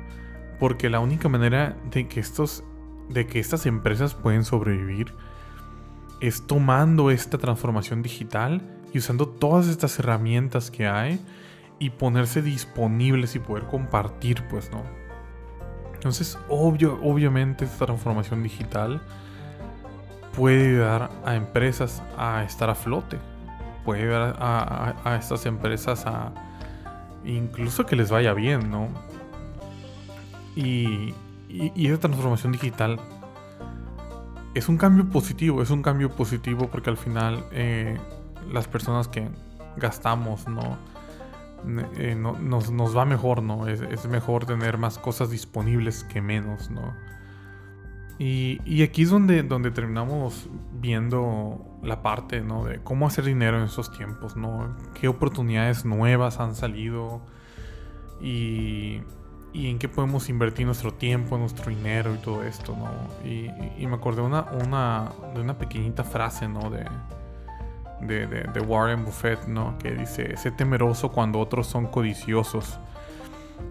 porque la única manera de que estos, de que estas empresas pueden sobrevivir es tomando esta transformación digital y usando todas estas herramientas que hay y ponerse disponibles y poder compartir, pues, ¿no? Entonces, obvio, obviamente esta transformación digital puede ayudar a empresas a estar a flote. Puede ayudar a, estas empresas a incluso que les vaya bien, ¿no? Y, y, esa transformación digital es un cambio positivo, es un cambio positivo porque al final eh, las personas que gastamos, ¿no? Eh, nos, va mejor, ¿no? Es, mejor tener más cosas disponibles que menos, ¿no? Y, aquí es donde, donde terminamos viendo la parte, ¿no? De cómo hacer dinero en estos tiempos, ¿no? Qué oportunidades nuevas han salido y, y en qué podemos invertir nuestro tiempo, nuestro dinero y todo esto, ¿no? Y, me acordé una, una, de una pequeñita frase, ¿no? De, de, de, Warren Buffett, ¿no? Que dice, sé temeroso cuando otros son codiciosos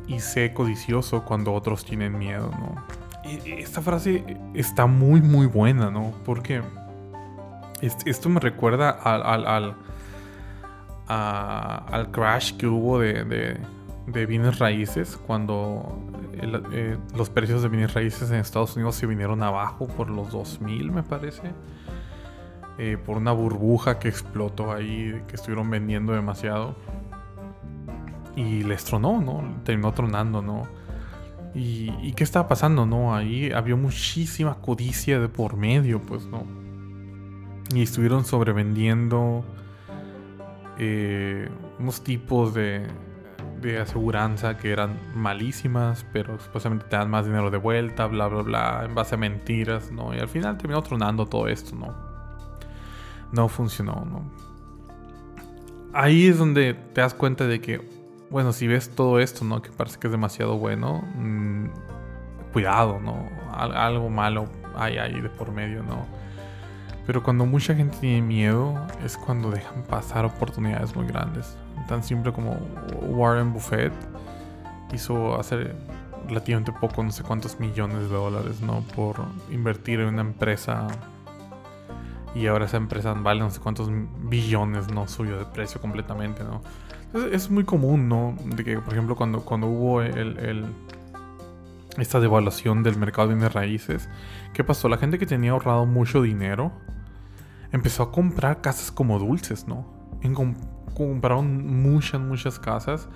y sé codicioso cuando otros tienen miedo, ¿no? esta frase está muy, muy buena, ¿no? Porque esto me recuerda al, al, al, crash que hubo de, de, bienes raíces cuando eh, los precios de bienes raíces en Estados Unidos se vinieron abajo por los 2000, me parece. Eh, por una burbuja que explotó ahí, que estuvieron vendiendo demasiado. Y les tronó, ¿no? Terminó tronando, ¿no? ¿Y, qué estaba pasando, no? Ahí había muchísima codicia de por medio, pues, ¿no? Y estuvieron sobrevendiendo eh, unos tipos de, de aseguranza que eran malísimas, pero supuestamente te dan más dinero de vuelta, bla, bla, bla, en base a mentiras, ¿no? Y al final terminó tronando todo esto, ¿no? No funcionó, ¿no? Ahí es donde te das cuenta de que bueno, si ves todo esto, ¿no? Que parece que es demasiado bueno, mm, cuidado, ¿no? algo malo hay ahí de por medio, ¿no? Pero cuando mucha gente tiene miedo es cuando dejan pasar oportunidades muy grandes. Tan simple como Warren Buffett hizo hacer relativamente poco, no sé cuántos millones de dólares, ¿no? Por invertir en una empresa. Y ahora esa empresa vale no sé cuántos billones, ¿no? Suyo de precio completamente, ¿no? Es, muy común, ¿no? De que, por ejemplo, cuando, cuando hubo el, esta devaluación del mercado de bienes raíces, ¿qué pasó? La gente que tenía ahorrado mucho dinero empezó a comprar casas como dulces, ¿no? En compraron muchas, muchas casas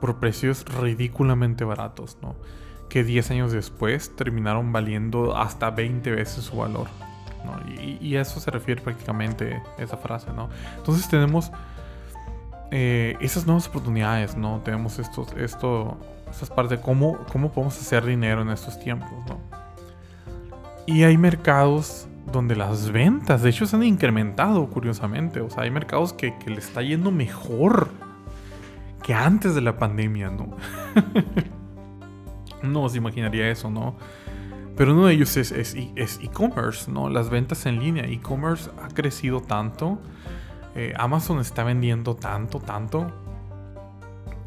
por precios ridículamente baratos, ¿no? Que 10 años después terminaron valiendo hasta 20 veces su valor. ¿No? Y, y, a eso se refiere prácticamente esa frase, ¿no? Entonces tenemos eh, esas nuevas oportunidades, ¿no? Tenemos estos, esto, estas partes de cómo, cómo podemos hacer dinero en estos tiempos, ¿no? Y hay mercados donde las ventas, de hecho, se han incrementado, curiosamente. O sea, hay mercados que, que le está yendo mejor que antes de la pandemia, ¿no? no se imaginaría eso, ¿no? Pero uno de ellos es e-commerce, ¿no? Las ventas en línea. E-commerce ha crecido tanto eh, Amazon está vendiendo tanto, tanto.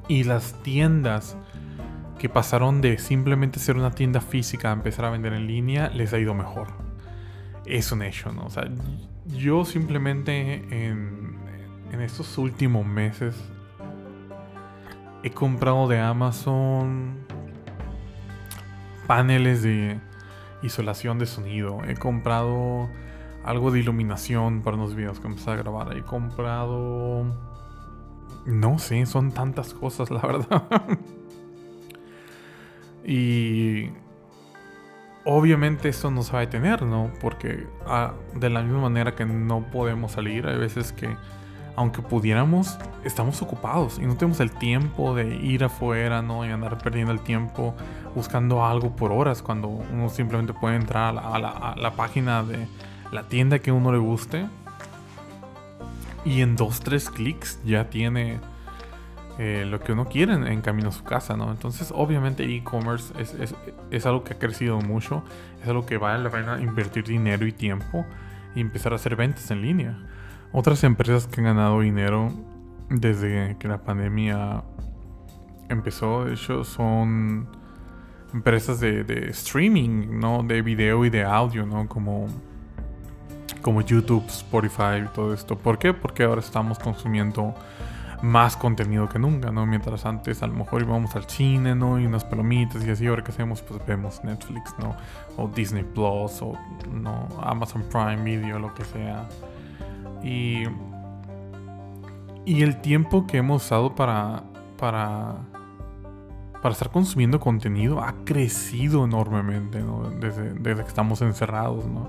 Y las tiendas que pasaron de simplemente ser una tienda física a empezar a vender en línea, les ha ido mejor. Es un hecho, ¿no? O sea, yo simplemente en, en estos últimos meses he comprado de Amazon paneles de isolación de sonido. He comprado algo de iluminación para unos videos que empecé a grabar. He comprado... No sé, son tantas cosas, la verdad. y... Obviamente esto no se va a detener, ¿no? Porque ah, de la misma manera que no podemos salir, hay veces que, aunque pudiéramos, estamos ocupados y no tenemos el tiempo de ir afuera, ¿no? Y andar perdiendo el tiempo buscando algo por horas cuando uno simplemente puede entrar a la página de, la tienda que uno le guste. Y en dos, tres clics ya tiene eh, lo que uno quiere en, camino a su casa, ¿no? Entonces, obviamente, e-commerce es, algo que ha crecido mucho. Es algo que vale la pena invertir dinero y tiempo y empezar a hacer ventas en línea. Otras empresas que han ganado dinero desde que la pandemia empezó, de hecho, son empresas de, streaming, ¿no? De video y de audio, ¿no? Como como YouTube, Spotify y todo esto. ¿Por qué? Porque ahora estamos consumiendo más contenido que nunca, ¿no? Mientras antes a lo mejor íbamos al cine, ¿no? Y unas palomitas y así, ahora que hacemos, pues vemos Netflix, ¿no? O Disney Plus, o no, Amazon Prime Video, lo que sea. Y, y el tiempo que hemos usado para, para, para estar consumiendo contenido ha crecido enormemente, ¿no? Desde, desde que estamos encerrados, ¿no?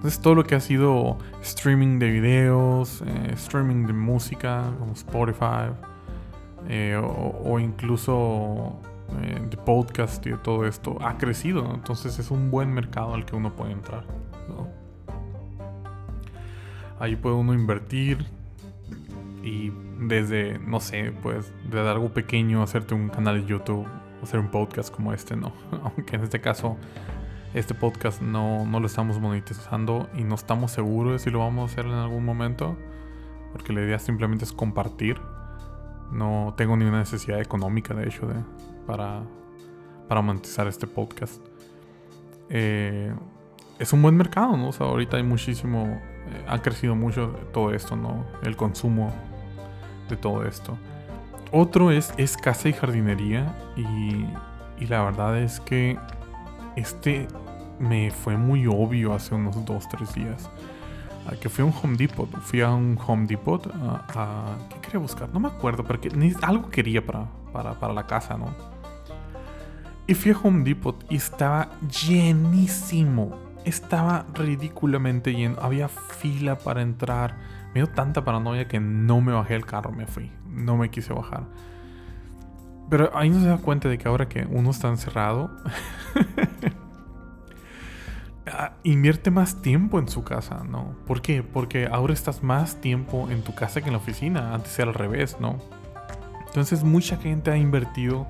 Entonces todo lo que ha sido streaming de videos, eh, streaming de música como Spotify, eh, o, incluso eh, de podcast y todo esto ha crecido. Entonces es un buen mercado al que uno puede entrar. Ahí puede uno invertir y desde, no sé, pues desde algo pequeño hacerte un canal de YouTube, hacer un podcast como este, ¿no? Aunque en este caso este podcast no, no lo estamos monetizando y no estamos seguros de si lo vamos a hacer en algún momento. Porque la idea simplemente es compartir. No tengo ninguna necesidad económica, de hecho, de, para, para monetizar este podcast. Eh, es un buen mercado, ¿no? O sea, ahorita hay muchísimo, ha crecido mucho todo esto, ¿no? El consumo de todo esto. Otro es, es casa y jardinería y, y la verdad es que este me fue muy obvio hace unos 2-3 días. que fui a un Home Depot. Fui a un Home Depot a, ¿Qué quería buscar? No me acuerdo, pero que, algo quería para, para, para la casa, ¿no? Y fui a Home Depot y estaba llenísimo. Estaba ridículamente lleno. Había fila para entrar. Me dio tanta paranoia que no me bajé el carro, me fui. No me quise bajar. Pero ahí no se da cuenta de que ahora que uno está encerrado, ah, invierte más tiempo en su casa, ¿no? ¿Por qué? Porque ahora estás más tiempo en tu casa que en la oficina. Antes era al revés, ¿no? Entonces mucha gente ha invertido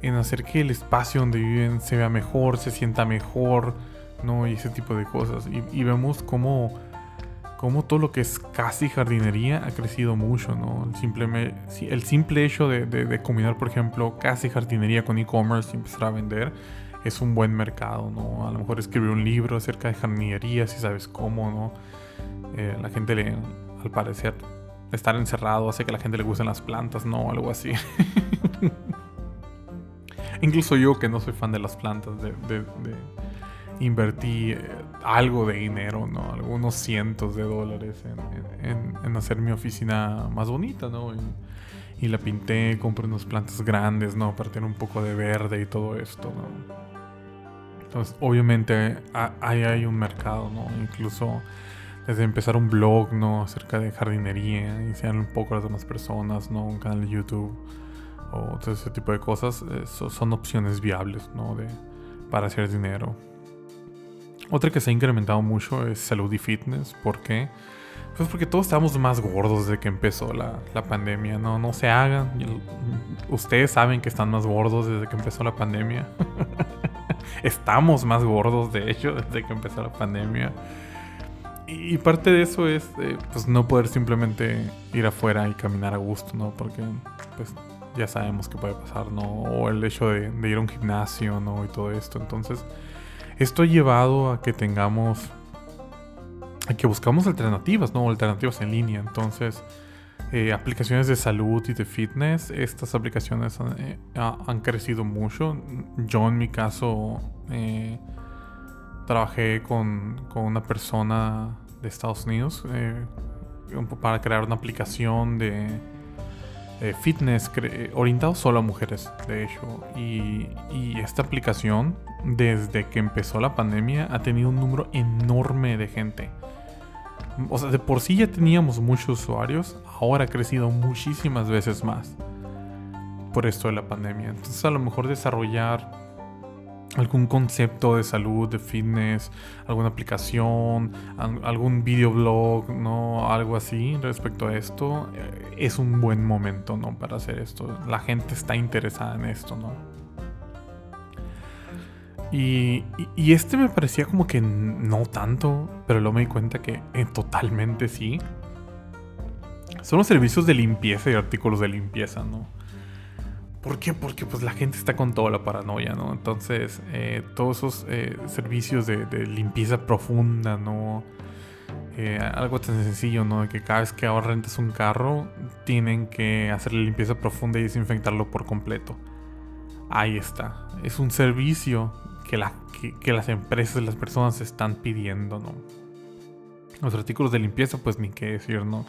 en hacer que el espacio donde viven se vea mejor, se sienta mejor, ¿no? Y ese tipo de cosas. Y, vemos cómo, cómo, todo lo que es casi jardinería ha crecido mucho, ¿no? El simple, el simple hecho de, combinar, por ejemplo, casi jardinería con e-commerce y empezar a vender es un buen mercado, ¿no? A lo mejor escribir un libro acerca de jardinería, si sabes cómo, ¿no? Eh, la gente le, al parecer, estar encerrado hace que a la gente le gusten las plantas, ¿no? Algo así. Incluso yo que no soy fan de las plantas, de, invertí eh, algo de dinero, ¿no? Algunos cientos de dólares en, hacer mi oficina más bonita, ¿no? Y, la pinté, compré unas plantas grandes, ¿no? Para tener un poco de verde y todo esto, ¿no? Entonces, obviamente, ahí hay un mercado, ¿no? Incluso desde empezar un blog, ¿no? Acerca de jardinería, enseñarle un poco a las demás personas, ¿no? Un canal de YouTube o todo ese tipo de cosas eh, son opciones viables ¿no? de, para hacer dinero. Otra que se ha incrementado mucho es salud y fitness. ¿Por qué? Pues porque todos estamos más gordos desde que empezó la, la, pandemia. No, no se hagan. Ustedes saben que están más gordos desde que empezó la pandemia. Estamos más gordos, de hecho, desde que empezó la pandemia. Y, parte de eso es eh, pues no poder simplemente ir afuera y caminar a gusto, ¿no? Porque pues ya sabemos que puede pasar, ¿no? O el hecho de, ir a un gimnasio, ¿no? Y todo esto. Entonces, esto ha llevado a que tengamos, a que buscamos alternativas, ¿no? Alternativas en línea. Entonces, eh, aplicaciones de salud y de fitness, estas aplicaciones han, eh, crecido mucho. Yo en mi caso eh, trabajé con, con, una persona de Estados Unidos para crear una aplicación de eh, fitness orientado solo a mujeres, de hecho. Y, esta aplicación, desde que empezó la pandemia, ha tenido un número enorme de gente. O sea, de por sí ya teníamos muchos usuarios, ahora ha crecido muchísimas veces más por esto de la pandemia. Entonces a lo mejor desarrollar algún concepto de salud, de fitness, alguna aplicación, algún videoblog, ¿no? Algo así respecto a esto, eh, es un buen momento, ¿no? Para hacer esto. La gente está interesada en esto, ¿no? Y, este me parecía como que no tanto, pero luego me di cuenta que eh, totalmente sí. Son los servicios de limpieza y artículos de limpieza, ¿no? ¿Por qué? Porque pues la gente está con toda la paranoia, ¿no? Entonces, eh, todos esos eh, servicios de, limpieza profunda, ¿no? Eh, algo tan sencillo, ¿no? Que cada vez que ahora rentas un carro, tienen que hacerle limpieza profunda y desinfectarlo por completo. Ahí está. Es un servicio que, que, las empresas las personas están pidiendo, ¿no? Los artículos de limpieza, pues ni qué decir, ¿no?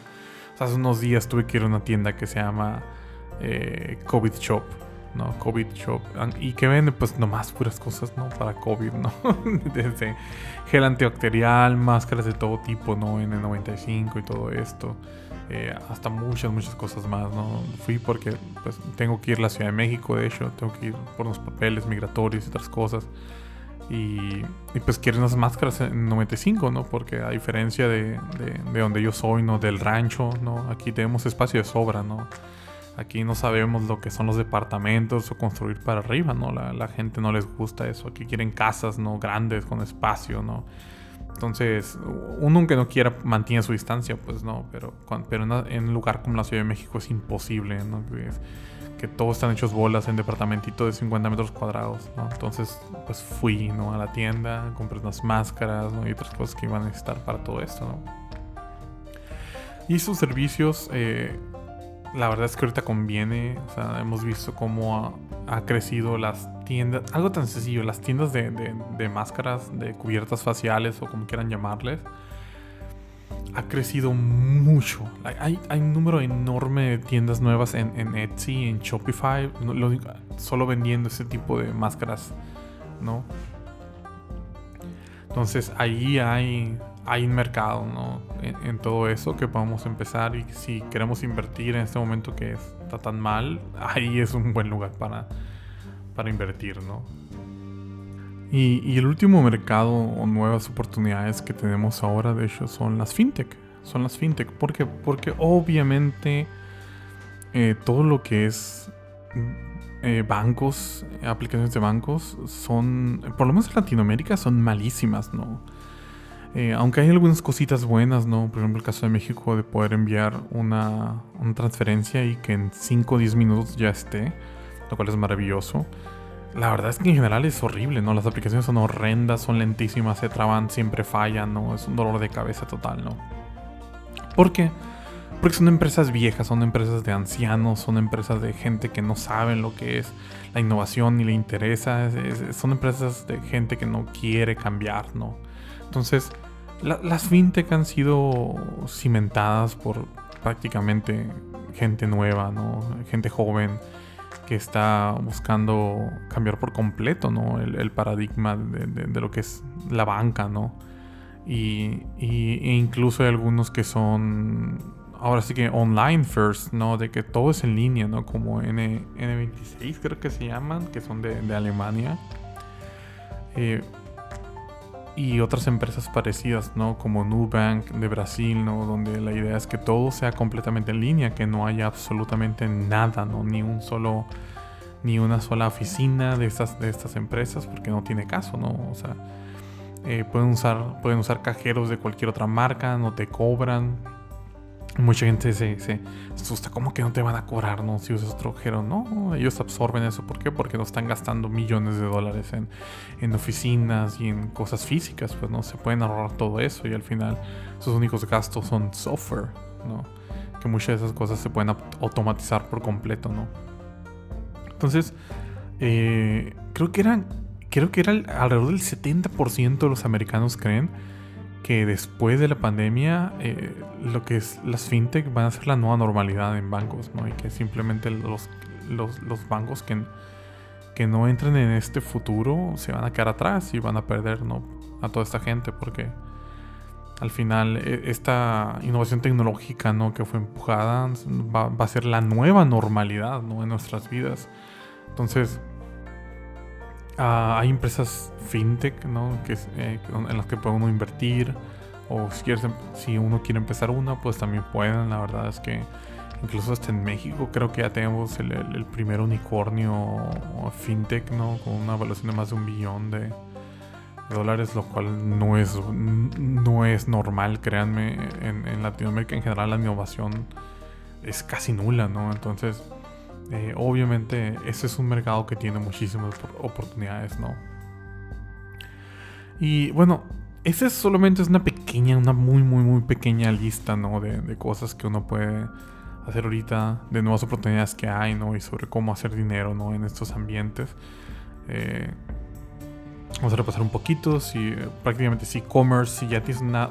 hace unos días tuve que ir a una tienda que se llama eh, COVID Shop, ¿no? COVID Shop. Y que vende pues nomás puras cosas, ¿no? Para COVID, ¿no? Desde gel antibacterial, máscaras de todo tipo, ¿no? N95 y todo esto. eh, hasta muchas, muchas cosas más, ¿no? Fui porque pues, tengo que ir a la Ciudad de México, de hecho, tengo que ir por unos papeles migratorios y otras cosas. Y, pues quieren las máscaras en 95, ¿no? Porque a diferencia de, de, donde yo soy, ¿no? Del rancho, ¿no? Aquí tenemos espacio de sobra, ¿no? Aquí no sabemos lo que son los departamentos o construir para arriba, ¿no? La, gente no les gusta eso. Aquí quieren casas, ¿no? Grandes, con espacio, ¿no? Entonces, uno aunque no quiera mantiene su distancia, pues no, pero, pero en un lugar como la Ciudad de México es imposible, ¿no? Que, que todos están hechos bolas en departamentito de 50 metros cuadrados, ¿no? Entonces, pues fui, ¿no? A la tienda, compré unas máscaras, ¿no? Y otras cosas que iban a necesitar para todo esto, ¿no? Y sus servicios, eh, la verdad es que ahorita conviene, o sea, hemos visto cómo ha, crecido las tiendas, algo tan sencillo, las tiendas de, de, máscaras, de cubiertas faciales o como quieran llamarles, ha crecido mucho. Hay, hay, un número enorme de tiendas nuevas en, en Etsy, en Shopify, solo vendiendo ese tipo de máscaras, ¿no? Entonces ahí hay hay un mercado ¿no? en, todo eso que podemos empezar y si queremos invertir en este momento que está tan mal, ahí es un buen lugar para, para invertir, ¿no? Y, el último mercado o nuevas oportunidades que tenemos ahora, de hecho, son las fintech. Son las fintech. ¿Por qué? Porque obviamente eh, todo lo que es eh, bancos, aplicaciones de bancos, son, por lo menos en Latinoamérica, son malísimas, ¿no? Eh, aunque hay algunas cositas buenas, ¿no? Por ejemplo, el caso de México de poder enviar una, transferencia y que en 5 o 10 minutos ya esté, lo cual es maravilloso. La verdad es que en general es horrible, ¿no? Las aplicaciones son horrendas, son lentísimas, se traban, siempre fallan, ¿no? Es un dolor de cabeza total, ¿no? ¿Por qué? Porque son empresas viejas, son empresas de ancianos, son empresas de gente que no saben lo que es la innovación ni le interesa. son empresas de gente que no quiere cambiar, ¿no? Entonces, las fintech han sido cimentadas por prácticamente gente nueva, ¿no? Gente joven que está buscando cambiar por completo, ¿no? El, paradigma de, lo que es la banca, ¿no? Y, e incluso hay algunos que son ahora sí que online first, ¿no? De que todo es en línea, ¿no? Como N, N26 creo que se llaman, que son de, Alemania. Eh, y otras empresas parecidas, ¿no? Como Nubank de Brasil, ¿no? Donde la idea es que todo sea completamente en línea, que no haya absolutamente nada, ¿no? Ni un solo, ni una sola oficina de estas, de estas empresas, porque no tiene caso, ¿no? O sea, eh, pueden, usar, pueden usar cajeros de cualquier otra marca, no te cobran, Mucha gente se, se, asusta, ¿cómo que no te van a cobrar no? si usas otro cajero? No, ellos absorben eso. ¿Por qué? Porque no están gastando millones de dólares en, en, oficinas y en cosas físicas. Pues no se pueden ahorrar todo eso y al final sus únicos gastos son software, ¿no? Que muchas de esas cosas se pueden automatizar por completo, ¿no? Entonces, eh, creo que eran, creo que era alrededor del 70% de los americanos creen que después de la pandemia eh, lo que es las fintech van a ser la nueva normalidad en bancos, ¿no? Y que simplemente los, los, bancos que, que no entren en este futuro se van a quedar atrás y van a perder, ¿no? A toda esta gente porque al final e, esta innovación tecnológica, ¿no? Que fue empujada va, va a ser la nueva normalidad, ¿no? En nuestras vidas. Entonces Ah, hay empresas fintech, ¿no? Que, eh, en las que puede uno invertir. O si, quieres, em, si uno quiere empezar una, pues también pueden. La verdad es que incluso hasta en México creo que ya tenemos el, primer unicornio fintech, ¿no? Con una evaluación de más de un billón de, dólares, lo cual no es, no es normal, créanme. En, en Latinoamérica en general la innovación es casi nula, ¿no? Entonces eh, obviamente ese es un mercado que tiene muchísimas oportunidades, ¿no? Y bueno, esa es solamente es una pequeña, una muy, muy, muy pequeña lista, ¿no? De, cosas que uno puede hacer ahorita, de nuevas oportunidades que hay, ¿no? Y sobre cómo hacer dinero, ¿no? En estos ambientes. Eh, Vamos a repasar un poquito. Si prácticamente si e-commerce,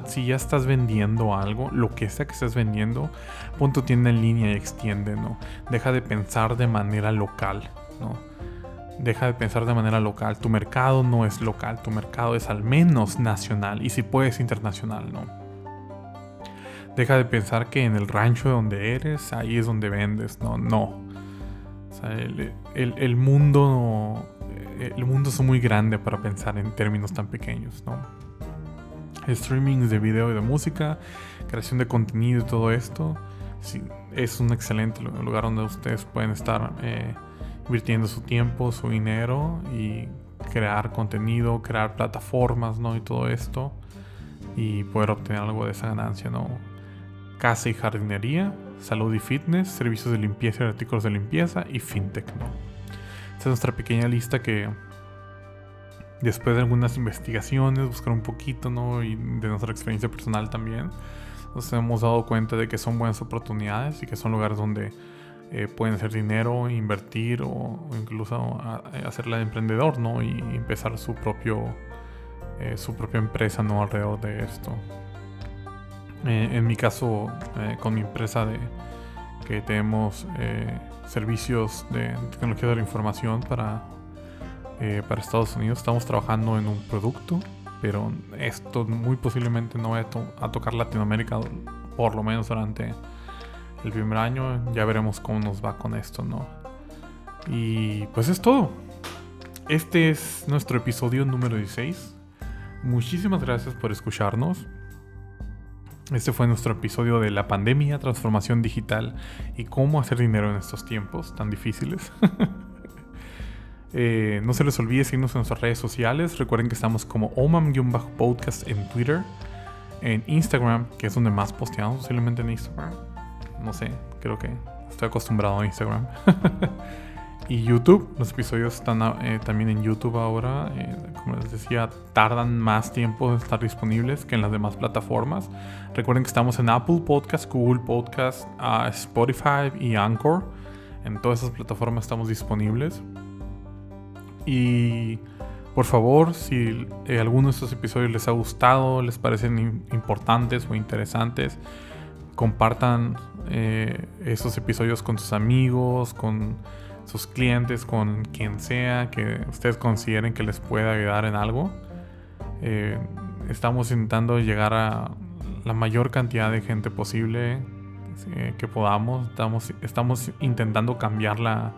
si ya estás vendiendo algo, lo que sea que estés vendiendo, pon tu tienda en línea y extiende, ¿no? Deja de pensar de manera local, ¿no? Deja de pensar de manera local. Tu mercado no es local, tu mercado es al menos nacional y si puedes internacional, ¿no? Deja de pensar que en el rancho donde eres, ahí es donde vendes. No, no. O sea, el, mundo. El mundo es muy grande para pensar en términos tan pequeños, ¿no? Streaming de video y de música, creación de contenido y todo esto. Es un excelente lugar donde ustedes pueden estar eh, invirtiendo su tiempo, su dinero y crear contenido, crear plataformas, ¿no? Y todo esto. Y poder obtener algo de esa ganancia, ¿no? casa y jardinería, salud y fitness, servicios de limpieza y artículos de limpieza y fintech. ¿no? Esta es nuestra pequeña lista que después de algunas investigaciones, buscar un poquito ¿no? y de nuestra experiencia personal también, nos hemos dado cuenta de que son buenas oportunidades y que son lugares donde eh, pueden hacer dinero, invertir o, incluso hacerla de emprendedor ¿no? y empezar su propio eh, su propia empresa ¿no? alrededor de esto. Eh, en mi caso, eh, con mi empresa de que tenemos servicios de tecnología de la información para, para Estados Unidos, estamos trabajando en un producto, pero esto muy posiblemente no va a, tocar Latinoamérica, por lo menos durante el primer año. Ya veremos cómo nos va con esto, ¿no? Y pues es todo. Este es nuestro episodio número 16. Muchísimas gracias por escucharnos. Este fue nuestro episodio de la pandemia, transformación digital y cómo hacer dinero en estos tiempos tan difíciles. Eh, no se les olvide seguirnos en nuestras redes sociales. Recuerden que estamos como omam-podcast en Twitter, en Instagram, que es donde más posteamos, posiblemente en Instagram. No sé, creo que estoy acostumbrado a Instagram. y YouTube. Los episodios están eh, también en YouTube ahora. Eh, como les decía, tardan más tiempo en estar disponibles que en las demás plataformas. Recuerden que estamos en Apple Podcast, Google Podcast, uh, Spotify y Anchor. En todas esas plataformas estamos disponibles. Y por favor, si eh, alguno de estos episodios les ha gustado, les parecen importantes o interesantes, compartan esos episodios con sus amigos, con sus clientes, con quien sea que ustedes consideren que les pueda ayudar en algo. Eh, estamos intentando llegar a la mayor cantidad de gente posible eh, que podamos. Estamos, estamos intentando cambiar la,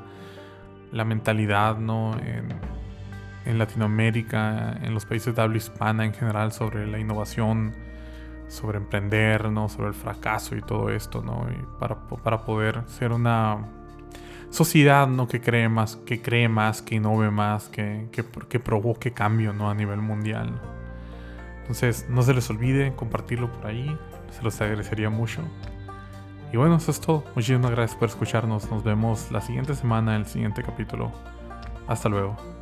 la mentalidad ¿no? en, en, Latinoamérica, en los países de habla hispana en general sobre la innovación, sobre emprender, ¿no? sobre el fracaso y todo esto, ¿no? para, para poder ser una sociedad ¿no? que cree más, que cree más, que innove más, que, que, provoque cambio ¿no? a nivel mundial. Entonces, no se les olvide compartirlo por ahí, se los agradecería mucho. Y bueno, eso es todo. Muchísimas gracias por escucharnos. Nos vemos la siguiente semana el siguiente capítulo. Hasta luego.